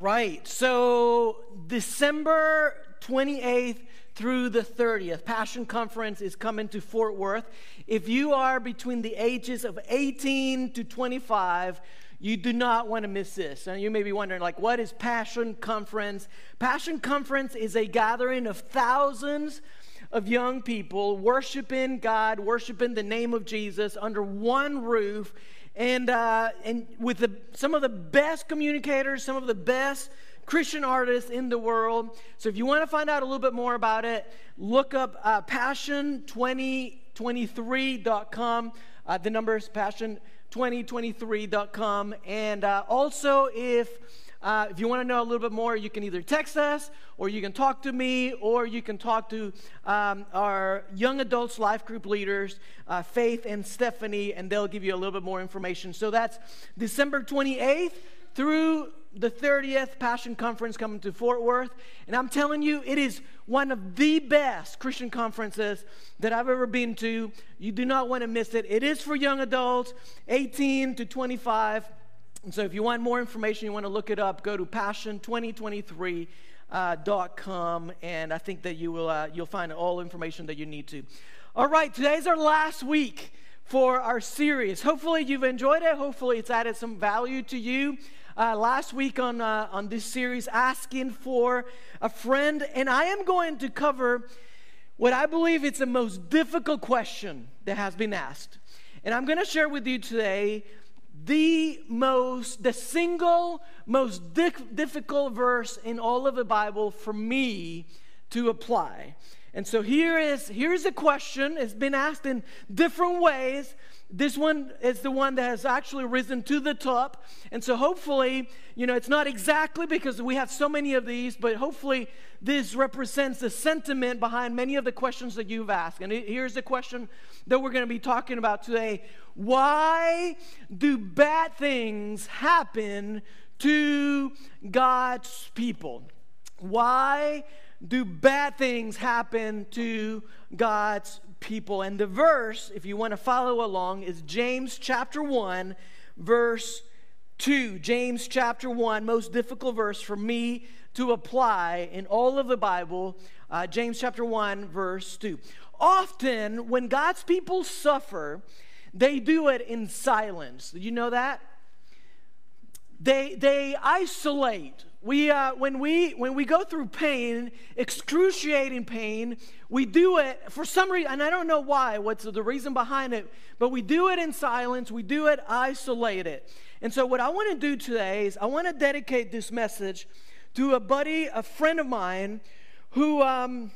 Right. So December 28th through the 30th, Passion Conference is coming to Fort Worth. If you are between the ages of 18 to 25, you do not want to miss this. And you may be wondering, like, what is Passion Conference? Passion Conference is a gathering of thousands of young people worshiping God, worshiping the name of Jesus under one roof, and, uh, and with the, some of the best communicators, some of the best Christian artists in the world. So if you want to find out a little bit more about it, look up uh, passion2023.com. Uh, the number is passion2023.com. And uh, also, if uh, if you want to know a little bit more, you can either text us, or you can talk to me, or you can talk to um, our young adults life group leaders, uh, Faith and Stephanie, and they'll give you a little bit more information. So that's December 28th through the 30th Passion Conference coming to Fort Worth. And I'm telling you, it is one of the best Christian conferences that I've ever been to. You do not want to miss it. It is for young adults, 18 to 25. And so if you want more information, you want to look it up, go to passion2023.com, uh, and I think that you will, uh, you'll find all information that you need to. All right, today's our last week for our series. Hopefully you've enjoyed it. Hopefully it's added some value to you. Uh, last week on, uh, on this series, asking for a friend, and I am going to cover what I believe it's the most difficult question that has been asked. And I'm going to share with you today the most, the single most difficult verse in all of the Bible for me to apply. And so here is here's a question. It's been asked in different ways. This one is the one that has actually risen to the top. And so hopefully, you know, it's not exactly because we have so many of these, but hopefully this represents the sentiment behind many of the questions that you've asked. And here's the question that we're going to be talking about today Why do bad things happen to God's people? Why do bad things happen to God's people? And the verse, if you want to follow along, is James chapter 1, verse 2. James chapter 1, most difficult verse for me to apply in all of the Bible. Uh, James chapter 1, verse 2. Often, when God's people suffer, they do it in silence. Did you know that? They, they isolate. We, uh, when, we, when we go through pain, excruciating pain, we do it for some reason, and I don't know why, what's the reason behind it, but we do it in silence, we do it isolated. And so, what I want to do today is I want to dedicate this message to a buddy, a friend of mine, who um,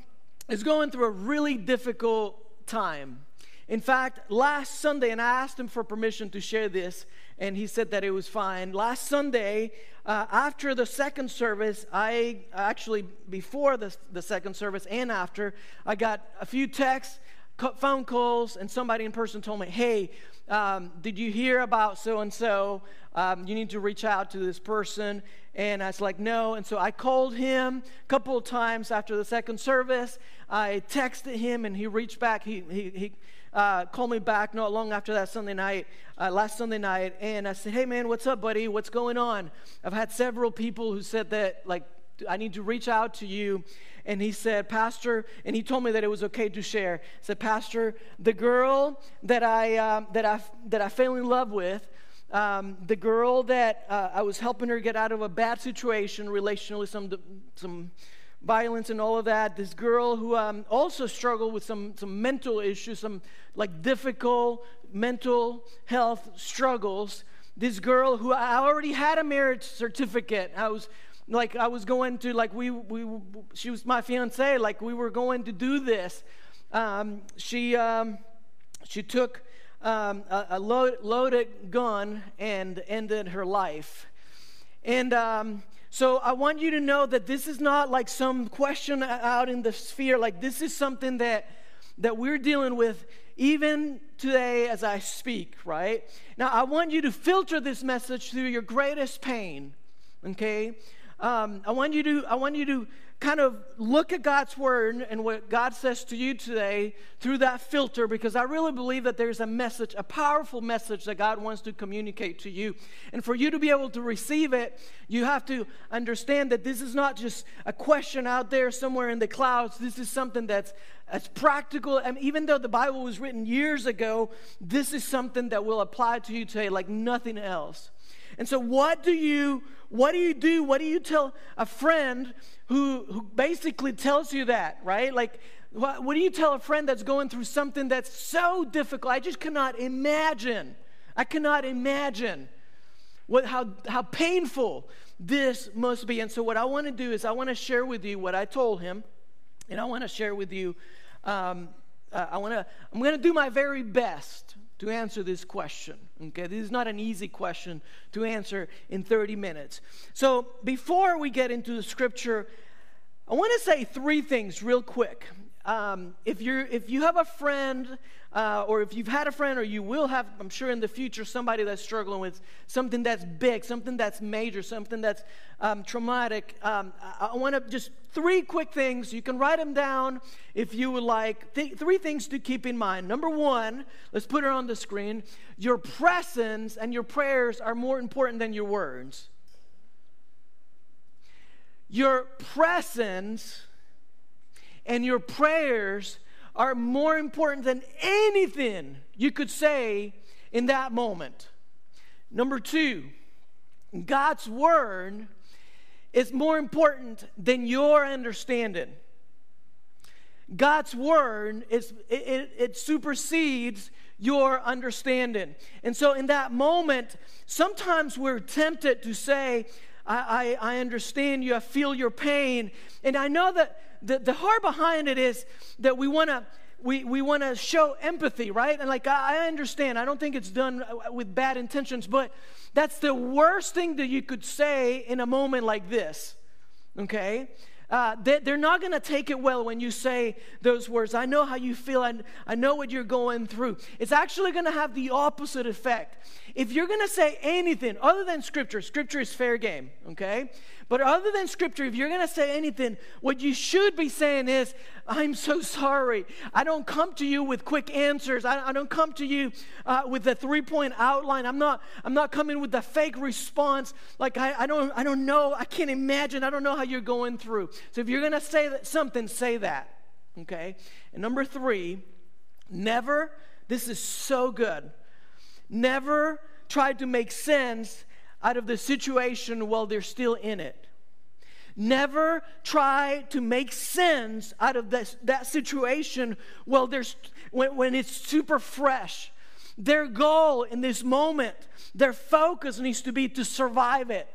is going through a really difficult time. In fact, last Sunday, and I asked him for permission to share this, and he said that it was fine. Last Sunday, uh, after the second service, I actually, before the, the second service and after, I got a few texts, phone calls, and somebody in person told me, hey, um, did you hear about so and so? You need to reach out to this person. And I was like, no. And so I called him a couple of times after the second service. I texted him, and he reached back. He, he, he uh, called me back not long after that Sunday night, uh, last Sunday night, and I said, "Hey man, what's up, buddy? What's going on?" I've had several people who said that like I need to reach out to you. And he said, Pastor, and he told me that it was okay to share. He said, Pastor, the girl that I, uh, that I, that I fell in love with, um, the girl that uh, I was helping her get out of a bad situation, relationally, some, some violence and all of that. This girl who um, also struggled with some, some mental issues, some like difficult mental health struggles. This girl who I already had a marriage certificate. I was like, I was going to, like, we, we she was my fiance, like, we were going to do this. Um, she, um, she took um, a, a load, loaded gun and ended her life. And um, so I want you to know that this is not like some question out in the sphere. Like this is something that that we're dealing with even today as I speak, right? Now I want you to filter this message through your greatest pain, okay? Um, I want you to, I want you to kind of look at God's word and what God says to you today through that filter because I really believe that there's a message, a powerful message that God wants to communicate to you. And for you to be able to receive it, you have to understand that this is not just a question out there somewhere in the clouds. This is something that's as practical. Mean, even though the Bible was written years ago, this is something that will apply to you today like nothing else. And so, what do you what do you do? What do you tell a friend who who basically tells you that, right? Like, what, what do you tell a friend that's going through something that's so difficult? I just cannot imagine. I cannot imagine what how how painful this must be. And so, what I want to do is I want to share with you what I told him, and I want to share with you. Um, uh, I want to. I'm going to do my very best to answer this question. Okay, this is not an easy question to answer in 30 minutes. So, before we get into the scripture, I want to say three things real quick. Um, if, you're, if you have a friend, uh, or if you've had a friend, or you will have, I'm sure in the future, somebody that's struggling with something that's big, something that's major, something that's um, traumatic, um, I, I want to just three quick things. You can write them down if you would like. Th- three things to keep in mind. Number one, let's put it on the screen. Your presence and your prayers are more important than your words. Your presence and your prayers are more important than anything you could say in that moment. Number two, God's word is more important than your understanding. God's word is it, it, it, supersedes your understanding. And so in that moment, sometimes we're tempted to say, I, I, I understand you, I feel your pain. And I know that the, the heart behind it is that we want to we, we want to show empathy, right? And like, I, I understand. I don't think it's done uh, with bad intentions, but that's the worst thing that you could say in a moment like this, okay? Uh, they, they're not going to take it well when you say those words. I know how you feel. I, I know what you're going through. It's actually going to have the opposite effect. If you're going to say anything other than Scripture, Scripture is fair game, okay? But other than Scripture, if you're going to say anything, what you should be saying is, I'm so sorry. I don't come to you with quick answers. I, I don't come to you uh, with a three point outline. I'm not, I'm not coming with a fake response. Like, I, I, don't, I don't know. I can't imagine. I don't know how you're going through. So if you're going to say that, something, say that. Okay? And number three, never, this is so good, never try to make sense out of the situation while they're still in it. Never try to make sense out of this, that situation while there's, when, when it's super fresh. Their goal in this moment, their focus needs to be to survive it,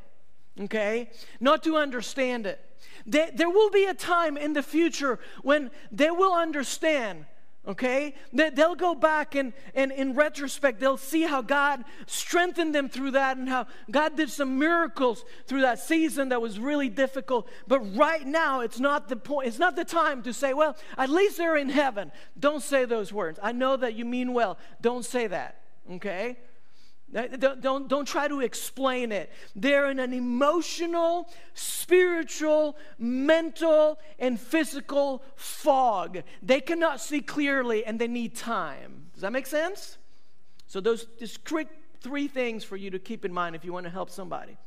okay? Not to understand it. They, there will be a time in the future when they will understand okay? They'll go back and, and in retrospect they'll see how god strengthened them through that and how god did some miracles through that season that was really difficult. But right now it's not the point it's not the time to say well at least they're in heaven. Don't say those words. I know that you mean well. Don't say that okay don't, don't, don't try to explain it. They're in an emotional, spiritual, mental, and physical fog. They cannot see clearly and they need time. Does that make sense? So, those just quick three things for you to keep in mind if you want to help somebody.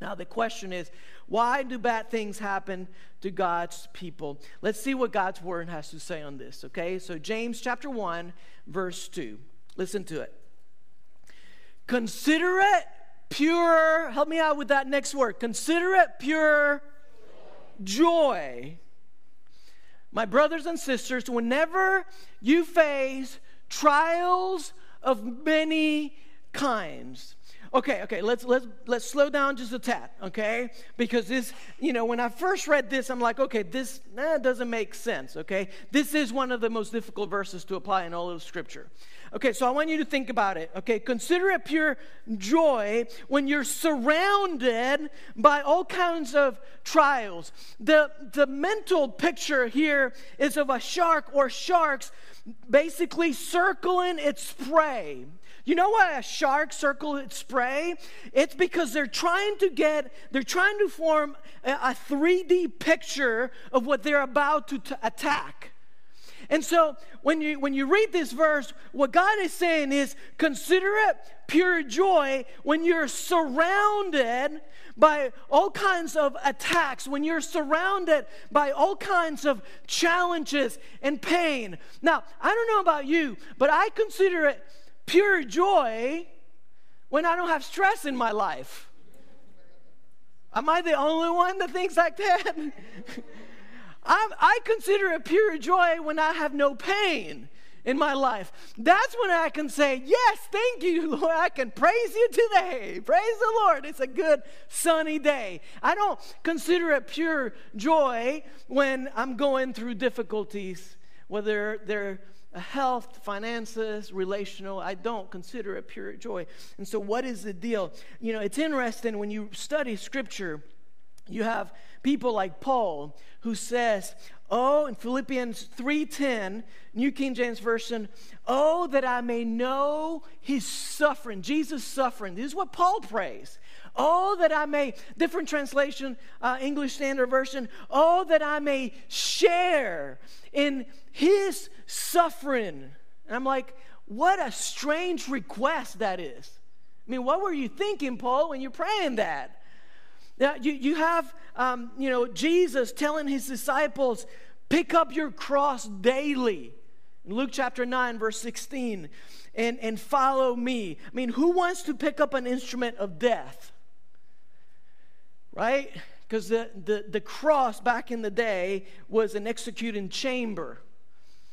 Now, the question is why do bad things happen to God's people? Let's see what God's word has to say on this, okay? So, James chapter 1, verse 2. Listen to it. Consider it pure, help me out with that next word. Consider it pure joy. My brothers and sisters, whenever you face trials of many kinds, okay okay let's let's let's slow down just a tad okay because this you know when i first read this i'm like okay this eh, doesn't make sense okay this is one of the most difficult verses to apply in all of scripture Okay, so I want you to think about it. Okay, consider it pure joy when you're surrounded by all kinds of trials. The, the mental picture here is of a shark or sharks basically circling its prey You know why a shark circles its prey? It's because they're trying to get, they're trying to form a, a 3D picture of what they're about to t- attack. And so when you when you read this verse, what God is saying is consider it pure joy when you're surrounded by all kinds of attacks, when you're surrounded by all kinds of challenges and pain. Now, I don't know about you, but I consider it pure joy when I don't have stress in my life. Am I the only one that thinks like that? I, I consider it pure joy when I have no pain in my life. That's when I can say, Yes, thank you, Lord. I can praise you today. Praise the Lord. It's a good sunny day. I don't consider it pure joy when I'm going through difficulties, whether they're health, finances, relational. I don't consider it pure joy. And so, what is the deal? You know, it's interesting when you study scripture, you have people like Paul who says, Oh, in Philippians 3:10, New King James Version, oh, that I may know his suffering, Jesus' suffering. This is what Paul prays. Oh, that I may, different translation, uh, English Standard Version, oh, that I may share in his suffering. And I'm like, what a strange request that is. I mean, what were you thinking, Paul, when you're praying that? Now, you, you have, um, you know, Jesus telling his disciples, pick up your cross daily. In Luke chapter 9, verse 16, and, and follow me. I mean, who wants to pick up an instrument of death? Right? Because the, the, the cross back in the day was an executing chamber.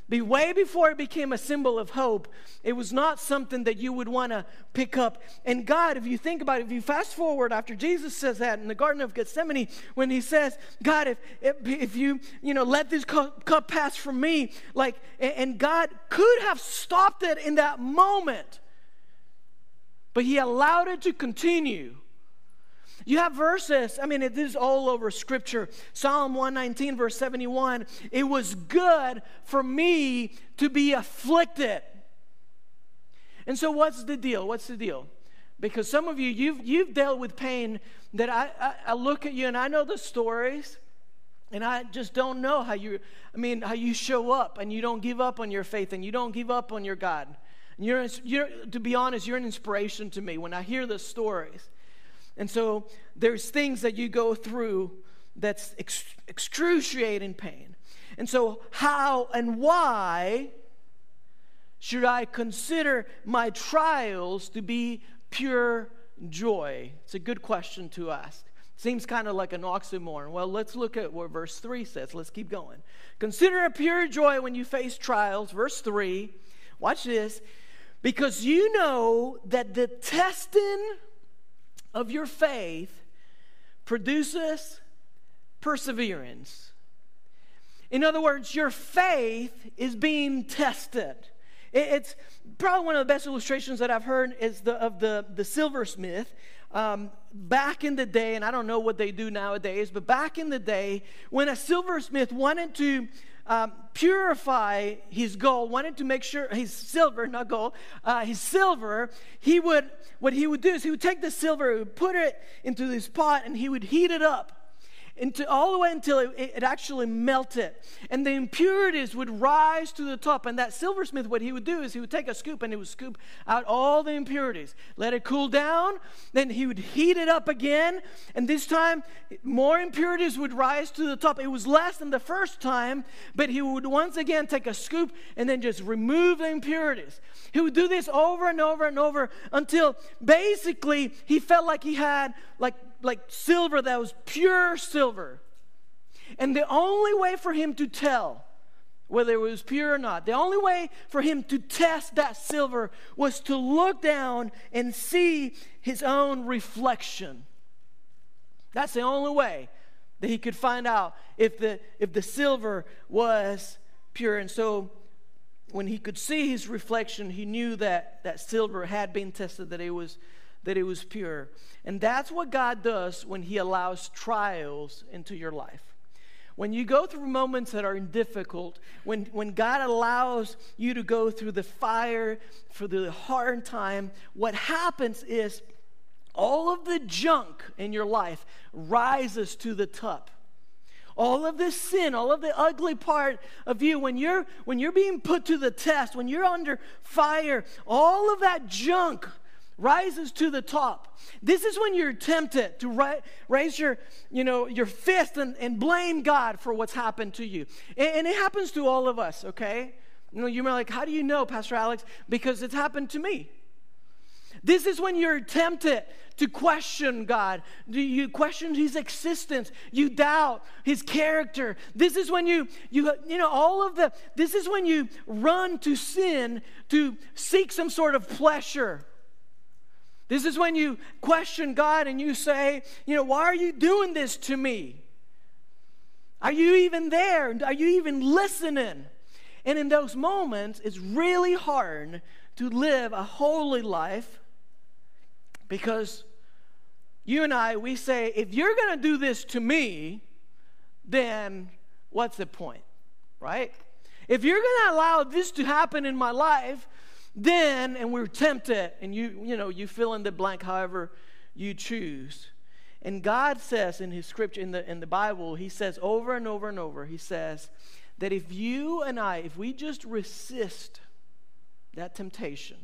Be way before it became a symbol of hope, it was not something that you would want to pick up. And God, if you think about it, if you fast forward after Jesus says that in the Garden of Gethsemane, when he says, God, if, if, if you, you know, let this cup pass from me, like, and God could have stopped it in that moment, but he allowed it to continue you have verses, I mean, it is all over scripture. Psalm 119, verse 71 it was good for me to be afflicted. And so, what's the deal? What's the deal? Because some of you, you've, you've dealt with pain that I, I, I look at you and I know the stories. And I just don't know how you, I mean, how you show up and you don't give up on your faith and you don't give up on your God. You're, you're, to be honest, you're an inspiration to me when I hear the stories. And so there's things that you go through that's excruciating pain. And so, how and why should I consider my trials to be pure joy? It's a good question to ask. Seems kind of like an oxymoron. Well, let's look at what verse 3 says. Let's keep going. Consider it pure joy when you face trials. Verse 3, watch this. Because you know that the testing of your faith produces perseverance. In other words, your faith is being tested. It's probably one of the best illustrations that I've heard is the, of the, the silversmith. Um, back in the day, and I don't know what they do nowadays, but back in the day, when a silversmith wanted to um, purify his gold, wanted to make sure his silver, not gold, uh, his silver, he would, what he would do is he would take the silver, he would put it into this pot, and he would heat it up into, all the way until it, it, actually melted. And the impurities would rise to the top. And that silversmith, what he would do is he would take a scoop and he would scoop out all the impurities, let it cool down. Then he would heat it up again. And this time, more impurities would rise to the top. It was less than the first time, but he would once again take a scoop and then just remove the impurities. He would do this over and over and over until basically he felt like he had like like silver that was pure silver. And the only way for him to tell whether it was pure or not, the only way for him to test that silver was to look down and see his own reflection. That's the only way that he could find out if the, if the silver was pure. And so when he could see his reflection, he knew that that silver had been tested, that it was that it was pure. And that's what God does when He allows trials into your life. when you go through moments that are difficult, when, when God allows you to go through the fire, for the hard time, what happens is all of the junk in your life rises to the top all of this sin all of the ugly part of you when you're when you're being put to the test when you're under fire all of that junk rises to the top. This is when you're tempted to ri- raise your, you know, your fist and, and blame God for what's happened to you. And, and, it happens to all of us, okay? You know, you're like, how do you know, Pastor Alex? Because it's happened to me. This is when you're tempted to question God. You question his existence? You doubt his character. This is when you you you know all of the this is when you run to sin to seek some sort of pleasure. This is when you question God and you say, you know, why are you doing this to me? Are you even there? Are you even listening? And in those moments, it's really hard to live a holy life because you and I, we say, if you're going to do this to me, then what's the point, right? If you're going to allow this to happen in my life, then, and we're tempted, and you, you know, you fill in the blank however you choose. And God says in His scripture, in the, in the Bible, He says over and over and over, He says that if you and I, if we just resist that temptation,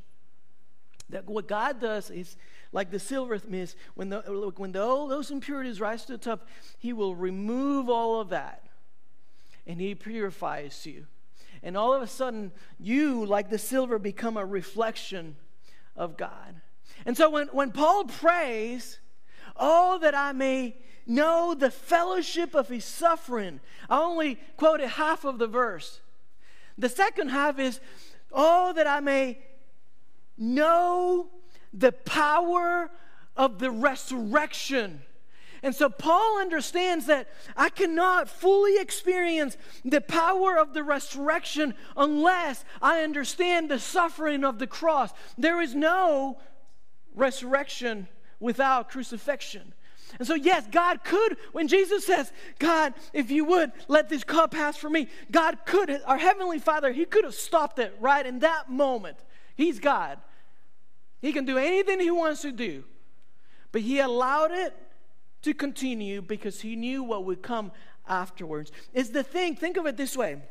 that what God does is like the silversmith, when, the, when the, those impurities rise to the top, He will remove all of that and He purifies you and all of a sudden you like the silver become a reflection of god. And so when, when paul prays oh that i may know the fellowship of his suffering i only quoted half of the verse. The second half is oh that i may know the power of the resurrection and so Paul understands that I cannot fully experience the power of the resurrection unless I understand the suffering of the cross. There is no resurrection without crucifixion. And so, yes, God could, when Jesus says, God, if you would, let this cup pass from me, God could, our Heavenly Father, He could have stopped it right in that moment. He's God. He can do anything He wants to do. But He allowed it to continue because he knew what would come afterwards. Is the thing, think of it this way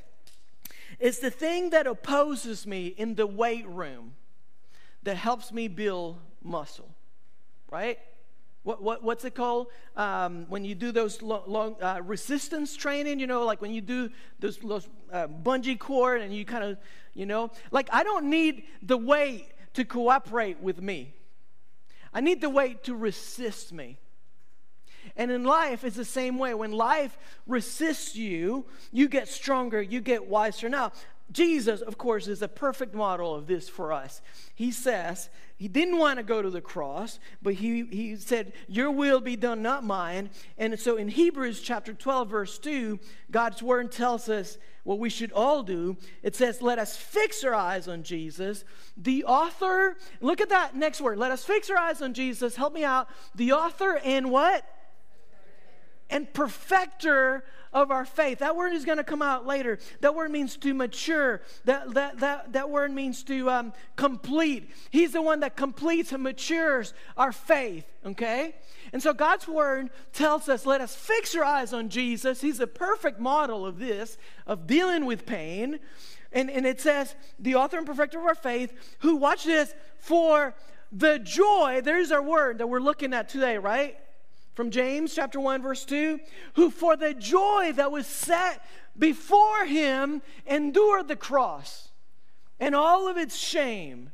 it's the thing that opposes me in the weight room that helps me build muscle, right? What, what, what's it called um, when you do those long, long uh, resistance training? You know, like when you do those, those uh, bungee cord and you kind of, you know, like I don't need the weight to cooperate with me. I need the weight to resist me. And in life, it's the same way. When life resists you, you get stronger, you get wiser. Now, Jesus, of course, is a perfect model of this for us. He says he didn't want to go to the cross, but he, he said, Your will be done, not mine. And so in Hebrews chapter 12, verse 2, God's word tells us what we should all do. It says, Let us fix our eyes on Jesus, the author. Look at that next word. Let us fix our eyes on Jesus. Help me out. The author and what? And perfecter of our faith. That word is going to come out later. That word means to mature. That, that, that, that word means to um, complete. He's the one that completes and matures our faith, okay? And so God's word tells us, let us fix our eyes on Jesus. He's a perfect model of this, of dealing with pain. And, and it says, the author and perfecter of our faith, who, watch this, for the joy, there's our word that we're looking at today, right? From James chapter 1 verse 2 who for the joy that was set before him endured the cross and all of its shame.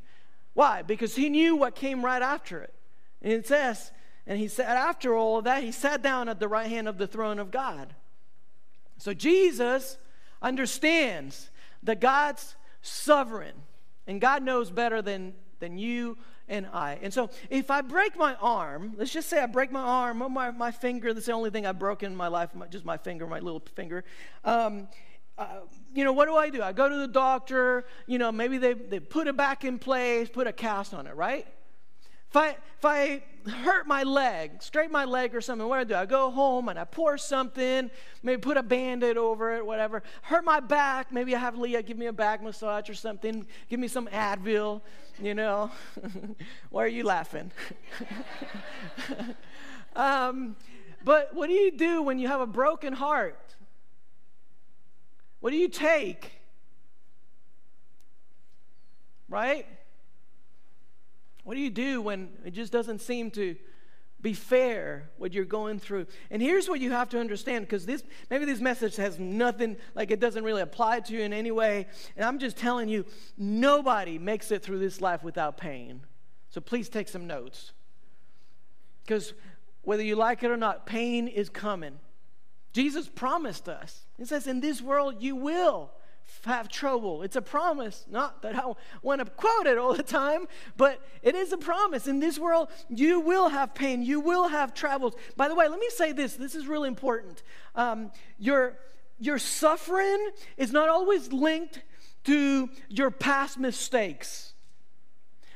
Why? Because he knew what came right after it. And it says and he said after all of that he sat down at the right hand of the throne of God. So Jesus understands that God's sovereign and God knows better than than you and I. And so if I break my arm, let's just say I break my arm or my, my finger, that's the only thing I've broken in my life, my, just my finger, my little finger. Um, uh, you know, what do I do? I go to the doctor, you know, maybe they, they put it back in place, put a cast on it, right? If I, if I hurt my leg, straight my leg or something, what do I do? I go home and I pour something, maybe put a band aid over it, whatever. Hurt my back, maybe I have Leah give me a back massage or something, give me some Advil, you know. Why are you laughing? um, but what do you do when you have a broken heart? What do you take? Right? What do you do when it just doesn't seem to be fair what you're going through? And here's what you have to understand because this maybe this message has nothing like it doesn't really apply to you in any way. And I'm just telling you, nobody makes it through this life without pain. So please take some notes. Because whether you like it or not, pain is coming. Jesus promised us. He says, In this world you will have trouble. It's a promise. Not that I want to quote it all the time, but it is a promise. In this world, you will have pain. You will have troubles. By the way, let me say this. This is really important. Um, your, your suffering is not always linked to your past mistakes.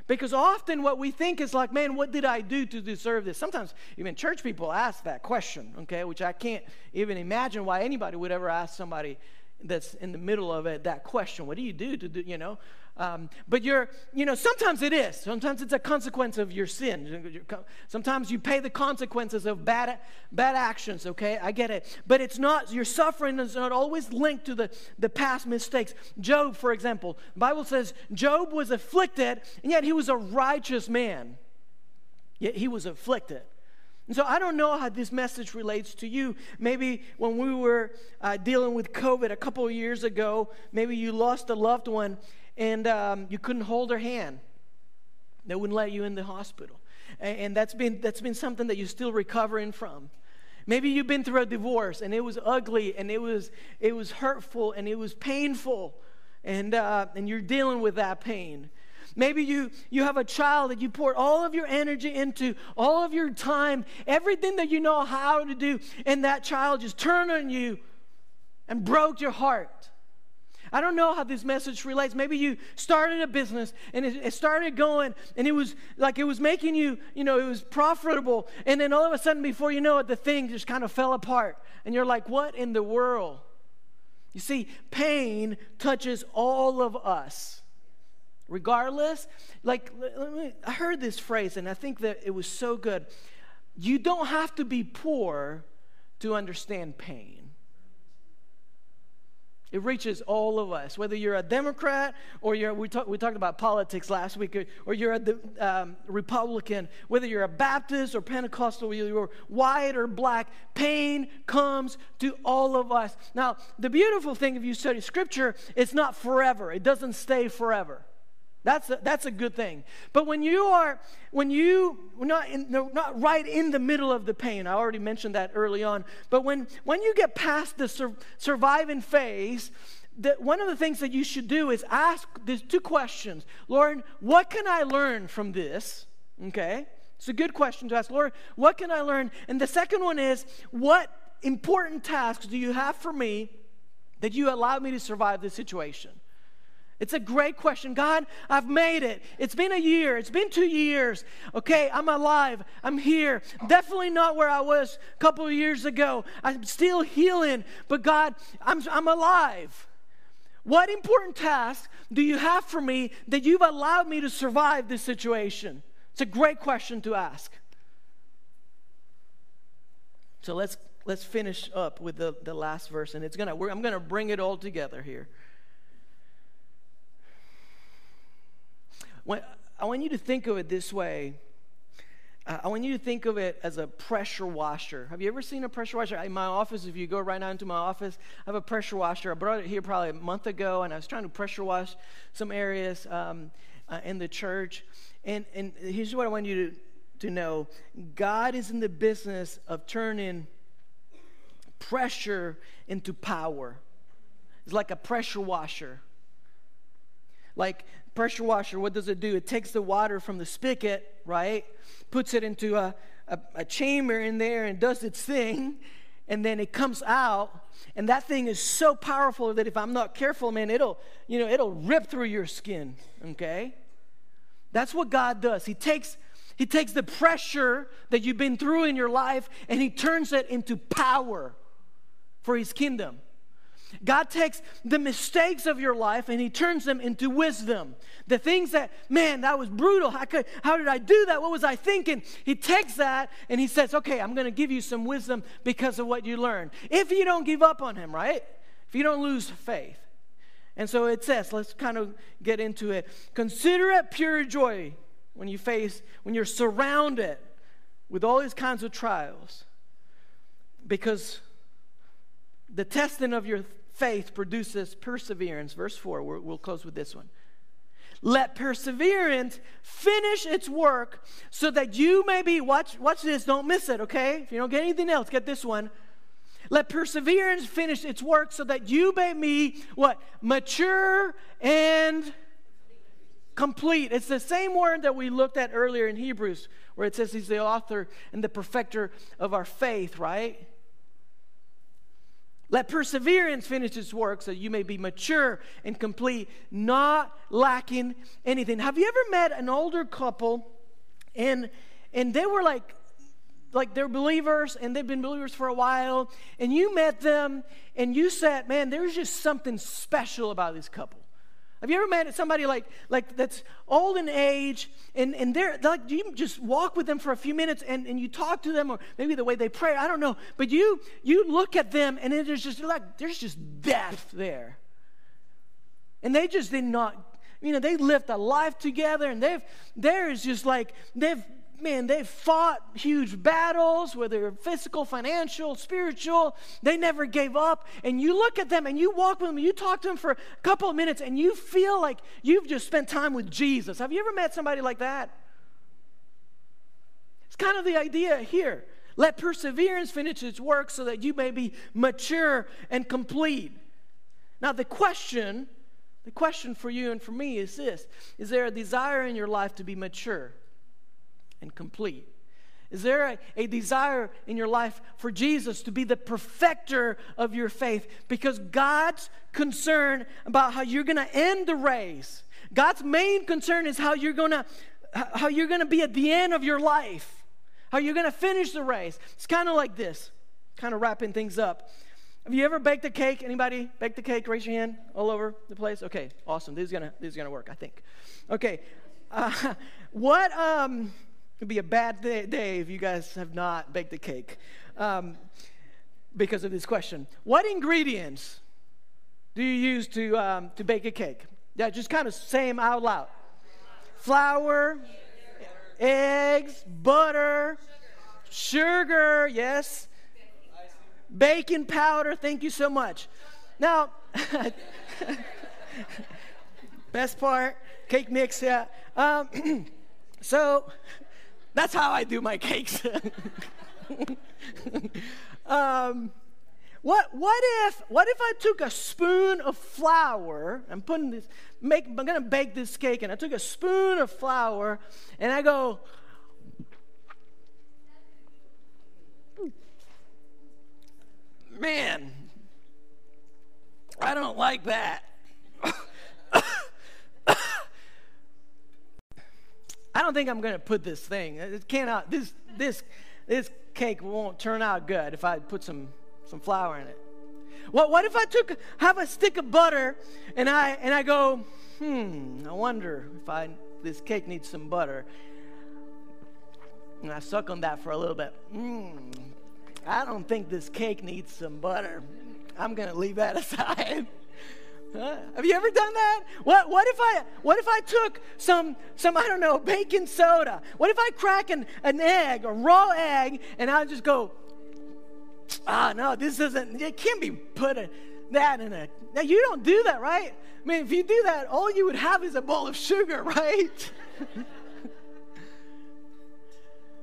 Because often what we think is like, man, what did I do to deserve this? Sometimes even church people ask that question, okay, which I can't even imagine why anybody would ever ask somebody that's in the middle of it that question what do you do to do you know? Um, but you're you know sometimes it is. Sometimes it's a consequence of your sin. Sometimes you pay the consequences of bad bad actions okay? I get it. But it's not your suffering is not always linked to the the past mistakes. Job for example the bible says job was afflicted and yet he was a righteous man. Yet he was afflicted and so I don't know how this message relates to you. Maybe when we were uh, dealing with COVID a couple of years ago, maybe you lost a loved one and um, you couldn't hold her hand. They wouldn't let you in the hospital. And, and that's, been, that's been something that you're still recovering from. Maybe you've been through a divorce and it was ugly and it was, it was hurtful and it was painful and, uh, and you're dealing with that pain. Maybe you, you have a child that you pour all of your energy into, all of your time, everything that you know how to do, and that child just turned on you and broke your heart. I don't know how this message relates. Maybe you started a business and it, it, started going and it was like it was making you, you know, it was profitable. And then all of a sudden, before you know it, the thing just kind of fell apart. And you're like, what in the world? You see, pain touches all of us regardless. Like, I heard this phrase and I think that it was so good. You don't have to be poor to understand pain. It reaches all of us, whether you're a Democrat or you're, we, talk, we talked about politics last week, or, or you're a um, Republican, whether you're a Baptist or Pentecostal, whether you're white or black, pain comes to all of us. Now, the beautiful thing if you study Scripture, it's not forever, it doesn't stay forever. That's a, that's a good thing. But when you are, when you, not, in, no, not right in the middle of the pain, I already mentioned that early on, but when, when you get past the sur- surviving phase, the, one of the things that you should do is ask these two questions Lord, what can I learn from this? Okay? It's a good question to ask. Lord, what can I learn? And the second one is, what important tasks do you have for me that you allow me to survive this situation? It's a great question. God, I've made it. It's been a year. It's been two years. Okay, I'm alive. I'm here. Definitely not where I was a couple of years ago. I'm still healing, but God, I'm, I'm alive. What important task do you have for me that you've allowed me to survive this situation? It's a great question to ask. So let's let's finish up with the, the last verse, and it's gonna I'm gonna bring it all together here. I want you to think of it this way. Uh, I want you to think of it as a pressure washer. Have you ever seen a pressure washer? In my office, if you go right now into my office, I have a pressure washer. I brought it here probably a month ago, and I was trying to pressure wash some areas um, uh, in the church. And, and here's what I want you to, to know God is in the business of turning pressure into power. It's like a pressure washer. Like pressure washer, what does it do? It takes the water from the spigot, right? Puts it into a, a, a chamber in there and does its thing. And then it comes out, and that thing is so powerful that if I'm not careful, man, it'll, you know, it'll rip through your skin. Okay? That's what God does. He takes He takes the pressure that you've been through in your life and He turns it into power for His kingdom. God takes the mistakes of your life and He turns them into wisdom. The things that, man, that was brutal. How, could, how did I do that? What was I thinking? He takes that and He says, okay, I'm going to give you some wisdom because of what you learned. If you don't give up on Him, right? If you don't lose faith. And so it says, let's kind of get into it. Consider it pure joy when you face, when you're surrounded with all these kinds of trials. Because the testing of your faith produces perseverance. Verse 4, we will close with this one. Let perseverance finish its work so that you may be, watch, watch this, don't miss it, okay? If you don't get anything else, get this one. Let perseverance finish its work so that you may be what? Mature and complete. It's the same word that we looked at earlier in Hebrews, where it says he's the author and the perfecter of our faith, right? Let perseverance finish its work so you may be mature and complete, not lacking anything. Have you ever met an older couple and and they were like like they're believers and they've been believers for a while and you met them and you said, "Man, there's just something special about this couple." Have you ever met somebody like, like that's old in age and, and they're like you just walk with them for a few minutes and, and you talk to them or maybe the way they pray, I don't know. But you you look at them and there's just like there's just depth there. And they just did not, you know, they lived a life together and they've there is just like they've man, they've fought huge battles, whether physical, financial, spiritual. They never gave up. And you look at them and you walk with them, you talk to them for a couple of minutes, and you feel like you've just spent time with Jesus. Have you ever met somebody like that? It's kind of the idea here. Let perseverance finish its work so that you may be mature and complete. Now, the question, the question for you and for me is this Is there a desire in your life to be mature? And complete? Is there a, a, desire in your life for Jesus to be the perfecter of your faith? Because God's concern about how you're going to end the race, God's main concern is how you're going to how you're going to be at the end of your life, how you're going to finish the race. It's kind of like this, kind of wrapping things up. Have you ever baked a cake? Anybody baked a cake? Raise your hand all over the place. Okay, awesome. This is gonna this is gonna work, I think. Okay, uh, what um It'd be a bad day if you guys have not baked a cake um, because of this question. What ingredients do you use to, um, to bake a cake? Yeah, just kind of say them out loud. Flour, eggs, butter, sugar, yes, baking powder. Thank you so much. Now, best part, cake mix, yeah. Um, so, that's how I do my cakes. um, what, what if what if I took a spoon of flour? I'm putting this make I'm gonna bake this cake, and I took a spoon of flour and I go. Man, I don't like that. I don't think I'm going to put this thing. It cannot. This this this cake won't turn out good if I put some some flour in it. What what if I took have a stick of butter and I and I go, hmm, I wonder if I this cake needs some butter. And I suck on that for a little bit. Hmm, I don't think this cake needs some butter. I'm going to leave that aside. Huh? Have you ever done that? What, what if I what if I took some some I don't know baking soda? What if I crack an, an egg, a raw egg, and I just go, ah no, this isn't. It can't be put in, that in a. Now you don't do that, right? I mean, if you do that, all you would have is a bowl of sugar, right?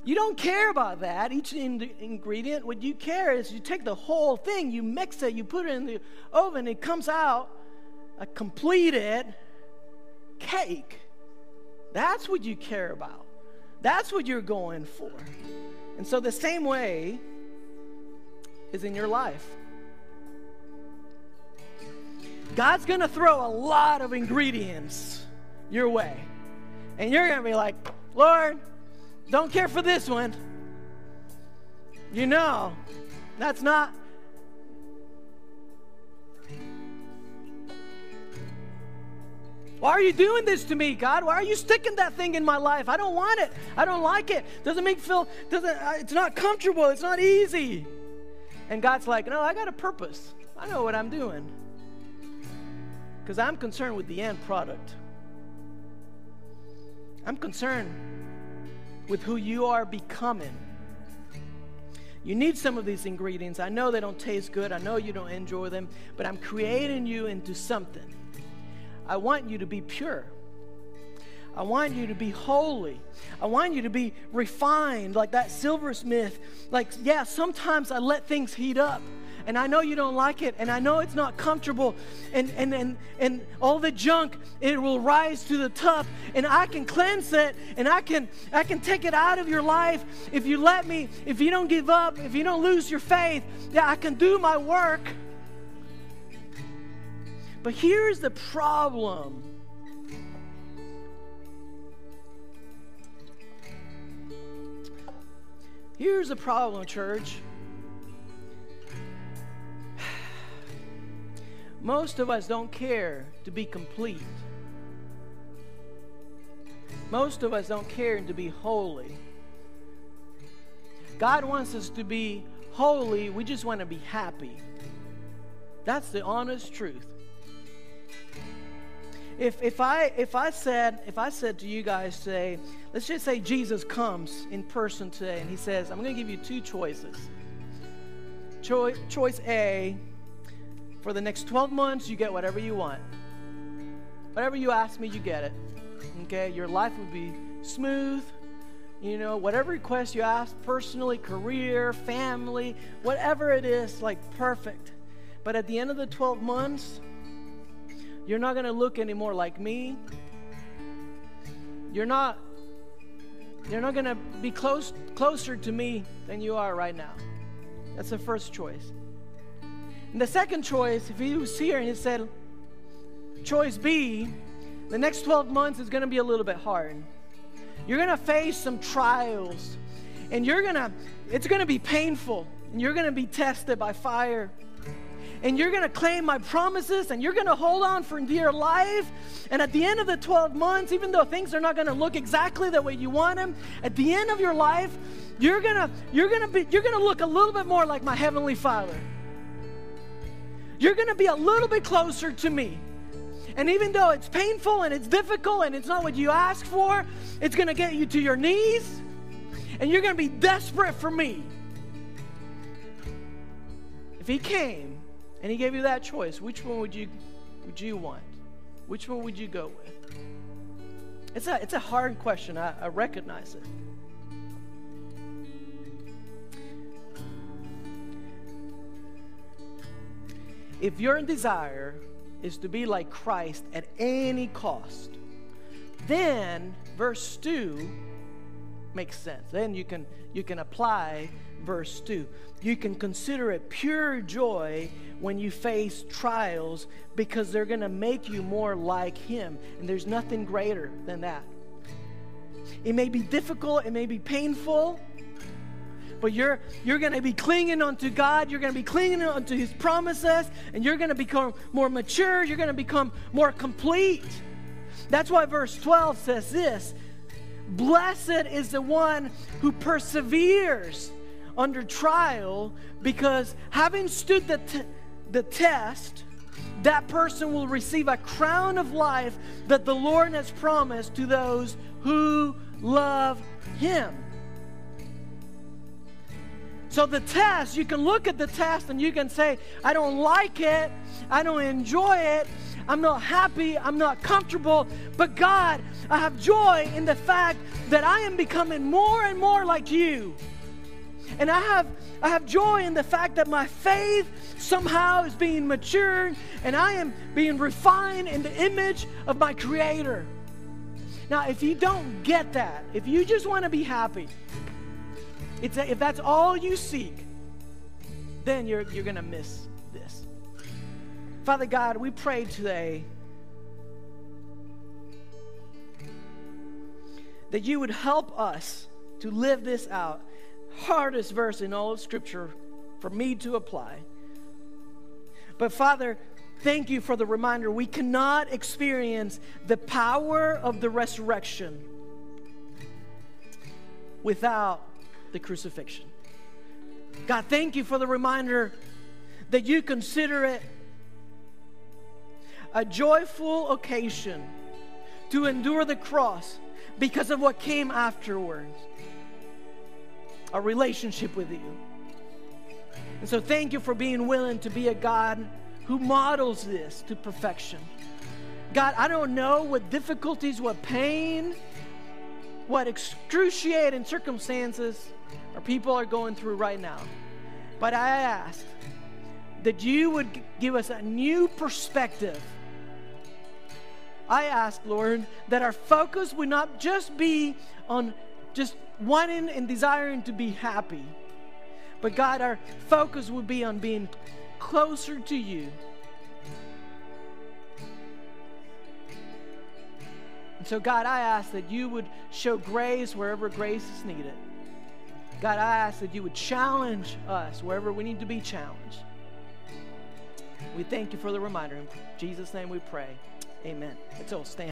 You don't care about that, each in- ingredient. What you care is you take the whole thing, you mix it, you put it in the oven, it comes out a completed cake. That's what you care about. That's what you're going for. And so, the same way is in your life. God's going to throw a lot of ingredients your way. And you're going to be like, Lord, Don't care for this one. You know, that's not. Why are you doing this to me, God? Why are you sticking that thing in my life? I don't want it. I don't like it. Doesn't make feel doesn't uh, it's not comfortable. It's not easy. And God's like, "No, I got a purpose. I know what I'm doing." Cuz I'm concerned with the end product. I'm concerned with who you are becoming. You need some of these ingredients. I know they don't taste good. I know you don't enjoy them, but I'm creating you into something. I want you to be pure. I want you to be holy. I want you to be refined like that silversmith. Like, yeah, sometimes I let things heat up and I know you don't like it, and I know it's not comfortable, and, and, and, and all the junk, it will rise to the top, and I can cleanse it, and I can, I can take it out of your life if you let me, if you don't give up, if you don't lose your faith, yeah, I can do my work. But here's the problem. Here's the problem, church. Most of us don't care to be complete. Most of us don't care to be holy. God wants us to be holy, we just want to be happy. That's the honest truth. If, if, I, if, I said, if I said to you guys today, let's just say Jesus comes in person today and he says, I'm going to give you two choices. Choi- choice A, for the next 12 months, you get whatever you want. Whatever you ask me, you get it. Okay? Your life will be smooth. You know, whatever request you ask, personally, career, family, whatever it is, like perfect. But at the end of the 12 months, you're not going to look anymore like me. You're not you're not going to be close closer to me than you are right now. That's the first choice. And the second choice, if he was here and he said, choice B, the next 12 months is going to be a little bit hard. You're going to face some trials, and you're going to, it's going to be painful, and you're going to be tested by fire. And you're going to claim my promises and you're going to hold on for dear life. And at the end of the 12 months, even though things are not going to look exactly the way you want them, at the end of your life, you're going to you're going to be you're going to look a little bit more like my heavenly Father you're going to be a little bit closer to me. And even though it's painful and it's difficult and it's not what you ask for, it's going to get you to your knees and you're going to be desperate for me. If he came and he gave you that choice, which one would you would you want? Which one would you go with? It's a it's a hard question. I, I recognize it. If your desire is to be like Christ at any cost, then verse 2 makes sense. Then you can you can apply verse 2. You can consider it pure joy when you face trials because they're going to make you more like him and there's nothing greater than that. It may be difficult, it may be painful, but you're you're going to be clinging onto God, you're going to be clinging onto his promises and you're going to become more mature, you're going to become more complete. That's why verse 12 says this, Blessed is the one who perseveres under trial because having stood the, t- the test, that person will receive a crown of life that the Lord has promised to those who love him. So the test, you can look at the test and you can say, I don't like it, I don't enjoy it, I'm not happy, I'm not comfortable, but God, I have joy in the fact that I am becoming more and more like you. And I have I have joy in the fact that my faith somehow is being matured and I am being refined in the image of my creator. Now, if you don't get that, if you just want to be happy, it's a, if that's all you seek, then you're, you're going to miss this. Father God, we pray today that you would help us to live this out. Hardest verse in all of Scripture for me to apply. But Father, thank you for the reminder we cannot experience the power of the resurrection without the crucifixion. God, thank you for the reminder that you consider it a joyful occasion to endure the cross because of what came afterwards a relationship with you. And so, thank you for being willing to be a God who models this to perfection. God, I don't know what difficulties, what pain, what excruciating circumstances our people are going through right now. But I ask that you would give us a new perspective. I ask, Lord, that our focus would not just be on just wanting and desiring to be happy, but God, our focus would be on being closer to you. And so, God, I ask that you would show grace wherever grace is needed. God, I ask that you would challenge us wherever we need to be challenged. We thank you for the reminder. In Jesus' name we pray. Amen. Let's all stand.